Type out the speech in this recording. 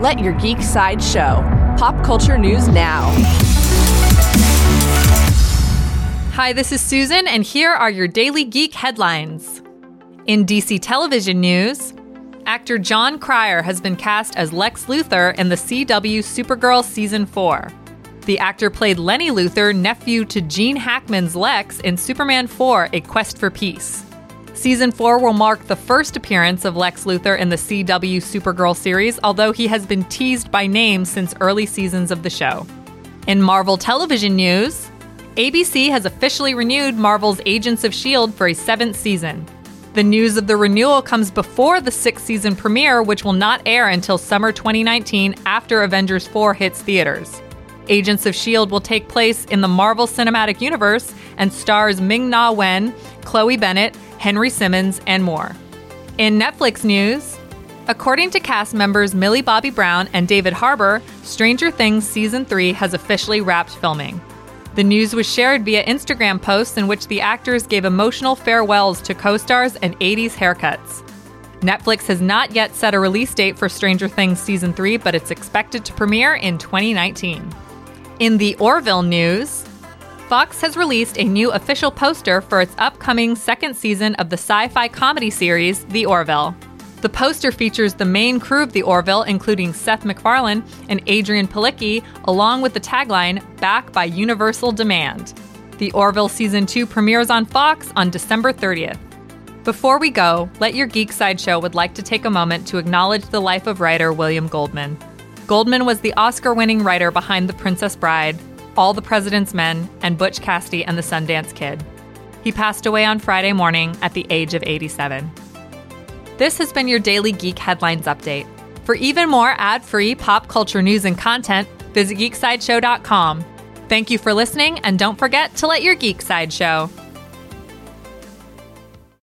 Let your geek side show. Pop culture news now. Hi, this is Susan, and here are your daily geek headlines. In DC television news, actor Jon Cryer has been cast as Lex Luthor in the CW Supergirl Season 4. The actor played Lenny Luthor, nephew to Gene Hackman's Lex in Superman 4 A Quest for Peace. Season 4 will mark the first appearance of Lex Luthor in the CW Supergirl series, although he has been teased by name since early seasons of the show. In Marvel television news, ABC has officially renewed Marvel's Agents of S.H.I.E.L.D. for a seventh season. The news of the renewal comes before the sixth season premiere, which will not air until summer 2019 after Avengers 4 hits theaters. Agents of S.H.I.E.L.D. will take place in the Marvel Cinematic Universe and stars Ming Na Wen, Chloe Bennet, Henry Simmons, and more. In Netflix news, according to cast members Millie Bobby Brown and David Harbour, Stranger Things Season 3 has officially wrapped filming. The news was shared via Instagram posts in which the actors gave emotional farewells to co stars and 80s haircuts. Netflix has not yet set a release date for Stranger Things Season 3, but it's expected to premiere in 2019. In the Orville news, Fox has released a new official poster for its upcoming second season of the sci fi comedy series, The Orville. The poster features the main crew of The Orville, including Seth MacFarlane and Adrianne Palicki, along with the tagline, Back by Universal Demand. The Orville Season 2 premieres on Fox on December 30th. Before we go, Let Your Geek Sideshow would like to take a moment to acknowledge the life of writer William Goldman. Goldman was the Oscar winning writer behind The Princess Bride, all the President's Men, and Butch Cassidy and the Sundance Kid. He passed away on Friday morning at the age of 87. This has been your daily Geek Headlines Update. For even more ad free pop culture news and content, visit geeksideshow.com. Thank you for listening, and don't forget to let your geek side show.